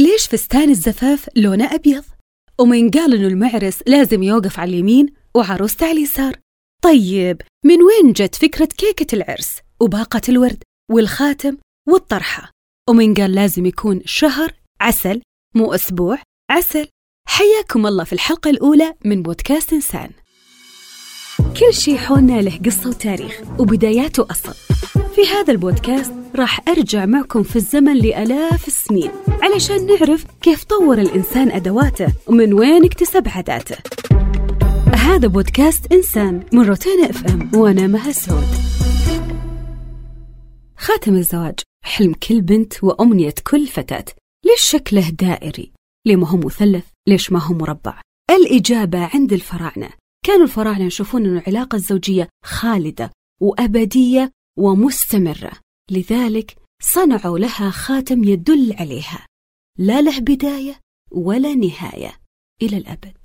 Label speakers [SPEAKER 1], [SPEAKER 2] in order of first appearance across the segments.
[SPEAKER 1] ليش فستان الزفاف لونه أبيض؟ ومن قال إنه المعرس لازم يوقف على اليمين وعروسته على اليسار؟ طيب من وين جت فكرة كيكة العرس وباقة الورد والخاتم والطرحة؟ ومن قال لازم يكون شهر عسل مو أسبوع عسل حياكم الله في الحلقة الأولى من بودكاست إنسان كل شي حولنا له قصة وتاريخ وبداياته أصل في هذا البودكاست راح أرجع معكم في الزمن لآلاف السنين علشان نعرف كيف طور الإنسان أدواته ومن وين اكتسب عاداته هذا بودكاست إنسان من روتانا إف إم وأنا مها سود خاتم الزواج حلم كل بنت وأمنية كل فتاة ليش شكله دائري؟ ليه ما هو مثلث؟ ليش ما هو مربع؟ الإجابة عند الفراعنة كانوا الفراعنة يشوفون أن العلاقة الزوجية خالدة وأبدية ومستمرة لذلك صنعوا لها خاتم يدل عليها لا له بداية ولا نهاية إلى الأبد.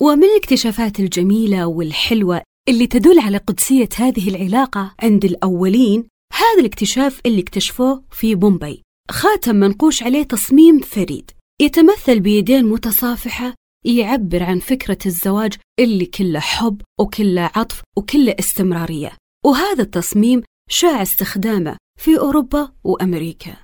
[SPEAKER 1] ومن الاكتشافات الجميلة والحلوة اللي تدل على قدسية هذه العلاقة عند الأولين هذا الاكتشاف اللي اكتشفوه في بومبي خاتم منقوش عليه تصميم فريد. يتمثل بيدين متصافحة يعبر عن فكرة الزواج اللي كله حب وكله عطف وكله استمرارية. وهذا التصميم شاع استخدامه في أوروبا وأمريكا.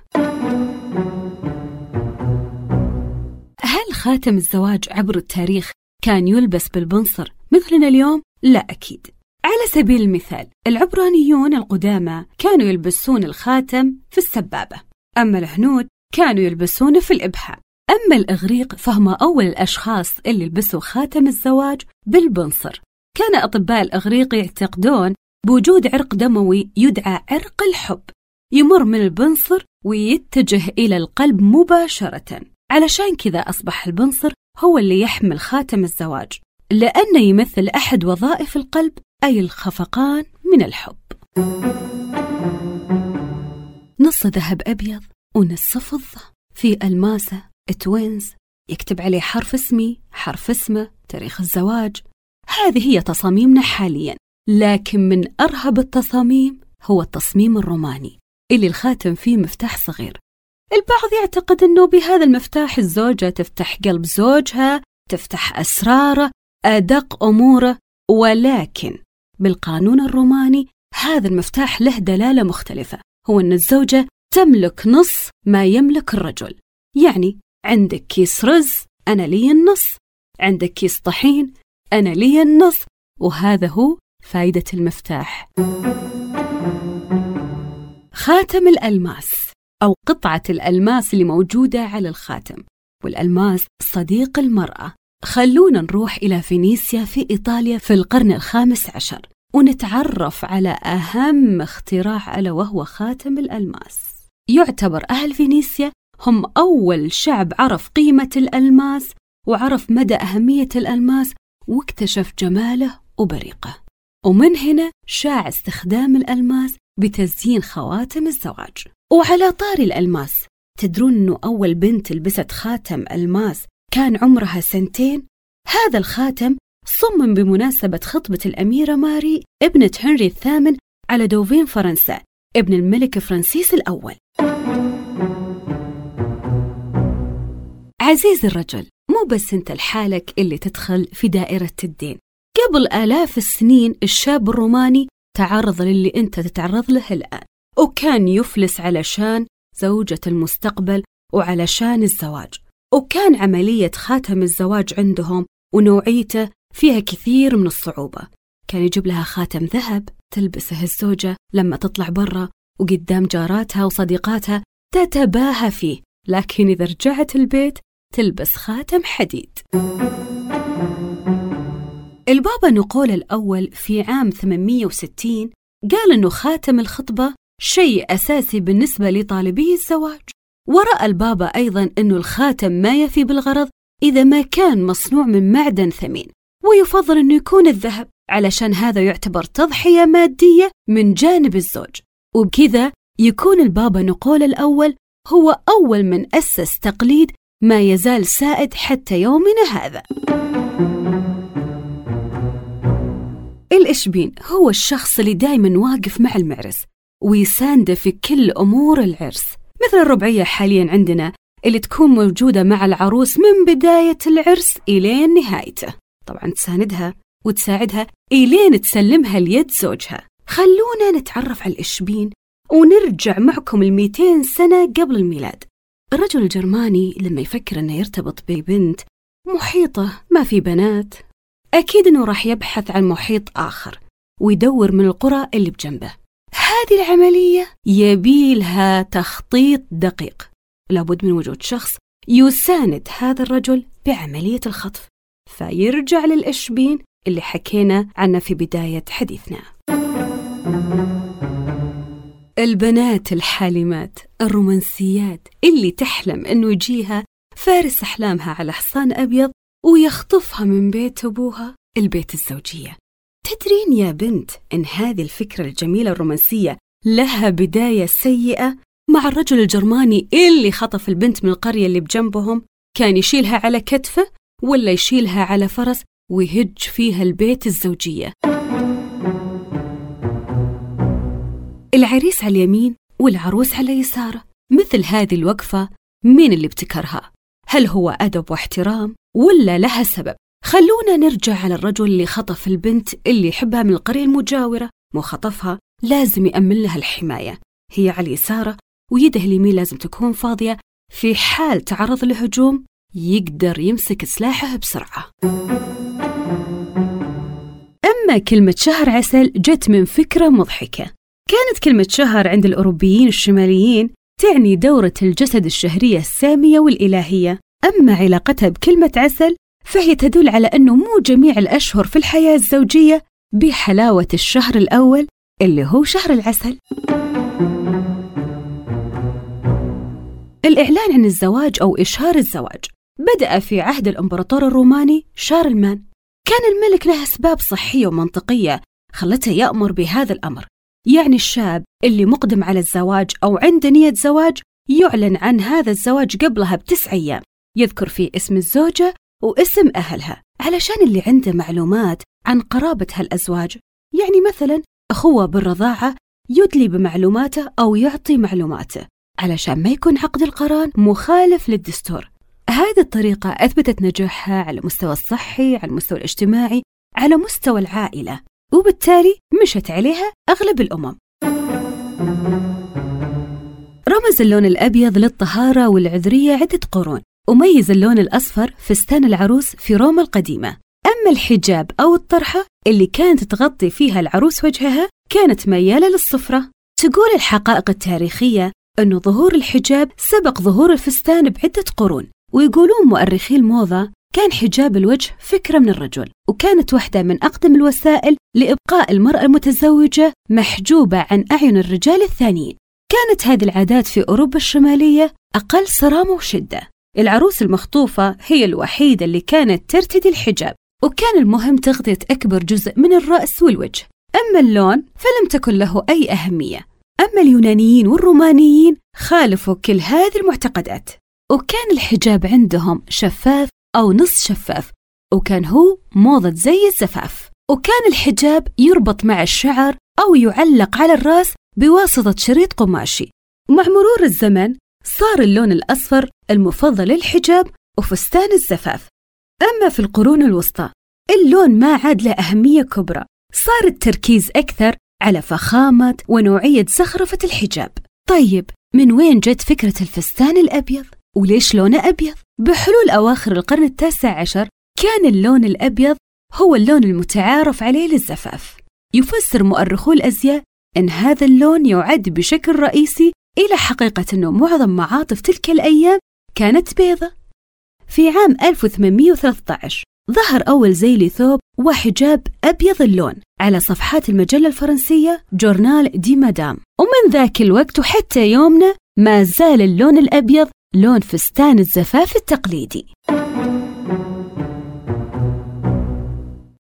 [SPEAKER 1] هل خاتم الزواج عبر التاريخ كان يلبس بالبنصر مثلنا اليوم؟ لا أكيد. على سبيل المثال العبرانيون القدامى كانوا يلبسون الخاتم في السبابة أما الهنود كانوا يلبسونه في الإبهام أما الإغريق فهم أول الأشخاص اللي لبسوا خاتم الزواج بالبنصر. كان أطباء الإغريق يعتقدون بوجود عرق دموي يدعى عرق الحب. يمر من البنصر ويتجه إلى القلب مباشرة. علشان كذا أصبح البنصر هو اللي يحمل خاتم الزواج لأنه يمثل أحد وظائف القلب أي الخفقان من الحب. نص ذهب أبيض ونص فضة. في ألماسة توينز يكتب عليه حرف اسمي حرف اسمه تاريخ الزواج. هذه هي تصاميمنا حاليا لكن من أرهب التصاميم هو التصميم الروماني. اللي الخاتم فيه مفتاح صغير. البعض يعتقد أنه بهذا المفتاح الزوجة تفتح قلب زوجها تفتح أسراره أدق أموره ولكن بالقانون الروماني هذا المفتاح له دلالة مختلفة. هو أن الزوجة تملك نص ما يملك الرجل. يعني عندك كيس رز أنا لي النص. عندك كيس طحين أنا لي النص. وهذا هو فائدة المفتاح. خاتم الألماس أو قطعة الألماس اللي موجودة على الخاتم. والألماس صديق المرأة. خلونا نروح إلى فينيسيا في إيطاليا في القرن الخامس عشر ونتعرف على أهم اختراع ألا وهو خاتم الألماس. يعتبر أهل فينيسيا هم أول شعب عرف قيمة الألماس وعرف مدى أهمية الألماس واكتشف جماله وبريقه ومن هنا شاع استخدام الألماس بتزيين خواتم الزواج. وعلى طاري الألماس تدرون أنه أول بنت لبست خاتم ألماس كان عمرها سنتين؟ هذا الخاتم صمم بمناسبة خطبة الأميرة ماري ابنة هنري الثامن على دوفين فرنسا ابن الملك فرانسيس الأول. عزيزي الرجل مو بس أنت لحالك اللي تدخل في دائرة الدين. قبل آلاف السنين الشاب الروماني تعرض للي انت تتعرض له الآن وكان يفلس علشان زوجة المستقبل وعلشان الزواج وكان عملية خاتم الزواج عندهم ونوعيته فيها كثير من الصعوبة. كان يجيب لها خاتم ذهب تلبسه الزوجة لما تطلع برا وقدام جاراتها وصديقاتها تتباهى فيه لكن إذا رجعت البيت تلبس خاتم حديد. البابا نقول الأول في عام 860 قال أنه خاتم الخطبة شيء أساسي بالنسبة لطالبي الزواج. ورأى البابا أيضا أنه الخاتم ما يفي بالغرض إذا ما كان مصنوع من معدن ثمين ويفضل أنه يكون الذهب علشان هذا يعتبر تضحية مادية من جانب الزوج. وبكذا يكون البابا نقول الأول هو أول من أسس تقليد ما يزال سائد حتى يومنا هذا. الإشبين هو الشخص اللي دايما واقف مع المعرس ويساندة في كل أمور العرس مثل الربعية حاليا عندنا اللي تكون موجودة مع العروس من بداية العرس إلين نهايته. طبعا تساندها وتساعدها إلين تسلمها ليد زوجها. خلونا نتعرف على الإشبين ونرجع معكم الميتين سنة قبل الميلاد. الرجل الجرماني لما يفكر أنه يرتبط ببنت محيطة ما في بنات أكيد أنه راح يبحث عن محيط آخر ويدور من القرى اللي بجنبه. هذه العملية يبيلها تخطيط دقيق. لابد من وجود شخص يساند هذا الرجل بعملية الخطف فيرجع للإشبين اللي حكينا عنه في بداية حديثنا. البنات الحالمات الرومانسيات اللي تحلم أنه يجيها فارس أحلامها على حصان أبيض ويخطفها من بيت أبوها البيت الزوجية تدرين يا بنت إن هذه الفكرة الجميلة الرومانسية لها بداية سيئة مع الرجل الجرماني اللي خطف البنت من القرية اللي بجنبهم كان يشيلها على كتفه ولا يشيلها على فرس ويهج فيها البيت الزوجية العريس على اليمين والعروس على يساره مثل هذه الوقفة مين اللي ابتكرها؟ هل هو أدب واحترام ولا لها سبب؟ خلونا نرجع على الرجل اللي خطف البنت اللي يحبها من القرية المجاورة مو خطفها لازم يأمن لها الحماية. هي على يساره ويده اليمين لازم تكون فاضية. في حال تعرض لهجوم يقدر يمسك سلاحه بسرعة. أما كلمة شهر عسل جت من فكرة مضحكة. كانت كلمة شهر عند الأوروبيين الشماليين تعني دورة الجسد الشهرية السامية والإلهية. أما علاقتها بكلمة عسل فهي تدل على أنه مو جميع الأشهر في الحياة الزوجية بحلاوة الشهر الأول اللي هو شهر العسل. الإعلان عن الزواج أو إشهار الزواج. بدأ في عهد الإمبراطور الروماني شارلمان. كان الملك له أسباب صحية ومنطقية خلته يأمر بهذا الأمر. يعني الشاب اللي مقدم على الزواج أو عنده نية زواج يعلن عن هذا الزواج قبلها بتسع أيام. يذكر فيه اسم الزوجة واسم أهلها. علشان اللي عنده معلومات عن قرابة هالأزواج يعني مثلا أخوة بالرضاعة يدلي بمعلوماته أو يعطي معلوماته علشان ما يكون عقد القران مخالف للدستور. هذه الطريقة أثبتت نجاحها على المستوى الصحي على المستوى الاجتماعي على مستوى العائلة. وبالتالي مشت عليها أغلب الأمم. رمز اللون الأبيض للطهارة والعذرية عدة قرون وميز اللون الأصفر فستان العروس في روما القديمة. أما الحجاب أو الطرحة اللي كانت تغطي فيها العروس وجهها كانت ميالة للصفرة. تقول الحقائق التاريخية أن ظهور الحجاب سبق ظهور الفستان بعدة قرون ويقولون مؤرخي الموضة كان حجاب الوجه فكرة من الرجل وكانت واحدة من أقدم الوسائل لإبقاء المرأة المتزوجة محجوبة عن أعين الرجال الثانيين. كانت هذه العادات في أوروبا الشمالية أقل صرامة وشدة. العروس المخطوفة هي الوحيدة اللي كانت ترتدي الحجاب وكان المهم تغطية أكبر جزء من الرأس والوجه. أما اللون فلم تكن له أي أهمية. أما اليونانيين والرومانيين خالفوا كل هذه المعتقدات. وكان الحجاب عندهم شفاف أو نص شفاف وكان هو موضة زي الزفاف. وكان الحجاب يربط مع الشعر أو يعلق على الرأس بواسطة شريط قماشي. ومع مرور الزمن صار اللون الأصفر المفضل للحجاب وفستان الزفاف. أما في القرون الوسطى اللون ما عاد له أهمية كبرى. صار التركيز أكثر على فخامة ونوعية زخرفة الحجاب. طيب من وين جت فكرة الفستان الأبيض؟ وليش لونه أبيض؟ بحلول أواخر القرن التاسع عشر كان اللون الأبيض هو اللون المتعارف عليه للزفاف. يفسر مؤرخو الأزياء أن هذا اللون يعد بشكل رئيسي إلى حقيقة أنه معظم معاطف تلك الأيام كانت بيضة. في عام 1813 ظهر أول زي لثوب وحجاب أبيض اللون على صفحات المجلة الفرنسية جورنال دي مدام. ومن ذاك الوقت وحتى يومنا ما زال اللون الأبيض لون فستان الزفاف التقليدي.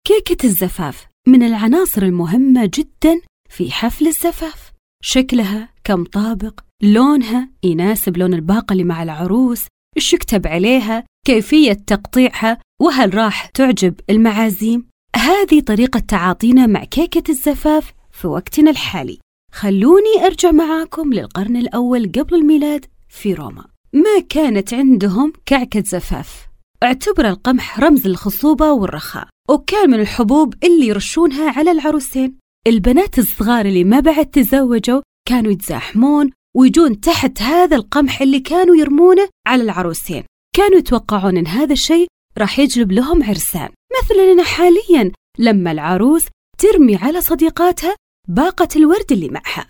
[SPEAKER 1] كيكة الزفاف من العناصر المهمة جدا في حفل الزفاف. شكلها كم طابق لونها يناسب لون الباقة اللي مع العروس إيش يكتب عليها كيفية تقطيعها وهل راح تعجب المعازيم. هذه طريقة تعاطينا مع كيكة الزفاف في وقتنا الحالي. خلوني أرجع معاكم للقرن الأول قبل الميلاد في روما. ما كانت عندهم كعكة زفاف. اعتبر القمح رمز الخصوبة والرخاء وكان من الحبوب اللي يرشونها على العروسين. البنات الصغار اللي ما بعد تزوجوا كانوا يتزاحمون ويجون تحت هذا القمح اللي كانوا يرمونه على العروسين. كانوا يتوقعون إن هذا الشيء راح يجلب لهم عرسان. مثلنا حاليا لما العروس ترمي على صديقاتها باقة الورد اللي معها.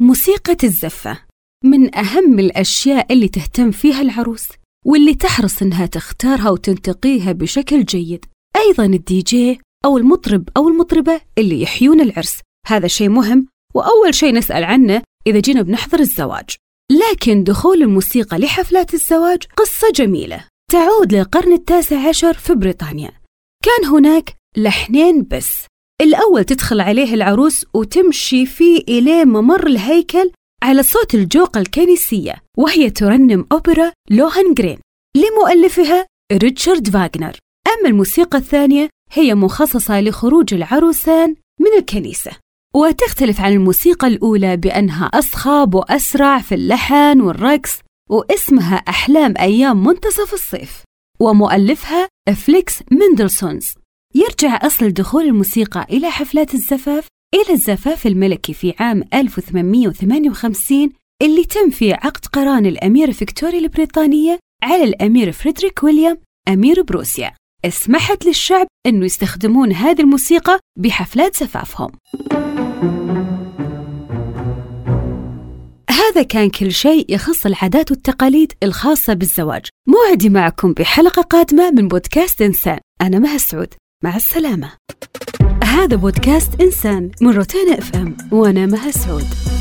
[SPEAKER 1] موسيقى الزفة من أهم الأشياء اللي تهتم فيها العروس واللي تحرص إنها تختارها وتنتقيها بشكل جيد. أيضا الدي جي أو المطرب أو المطربة اللي يحيون العرس. هذا شيء مهم وأول شيء نسأل عنه إذا جينا بنحضر الزواج. لكن دخول الموسيقى لحفلات الزواج قصة جميلة. تعود للقرن التاسع عشر في بريطانيا. كان هناك لحنين بس. الأول تدخل عليه العروس وتمشي فيه إلى ممر الهيكل على صوت الجوقة الكنيسية وهي ترنم أوبرا لوهان جرين لمؤلفها ريتشارد فاغنر أما الموسيقى الثانية هي مخصصة لخروج العروسان من الكنيسة وتختلف عن الموسيقى الأولى بأنها أصخب وأسرع في اللحن والرقص واسمها أحلام أيام منتصف الصيف ومؤلفها فليكس مندلسونز. يرجع أصل دخول الموسيقى إلى حفلات الزفاف إلى الزفاف الملكي في عام 1858 اللي تم فيه عقد قران الأميرة فيكتوريا البريطانية على الأمير فريدريك ويليام أمير بروسيا. اسمحت للشعب أنه يستخدمون هذه الموسيقى بحفلات زفافهم. هذا كان كل شيء يخص العادات والتقاليد الخاصة بالزواج. موعدي معكم بحلقة قادمة من بودكاست إنسان. أنا مها السعود مع السلامة. هذا بودكاست إنسان من روتانا إف إم وأنا مها سعود.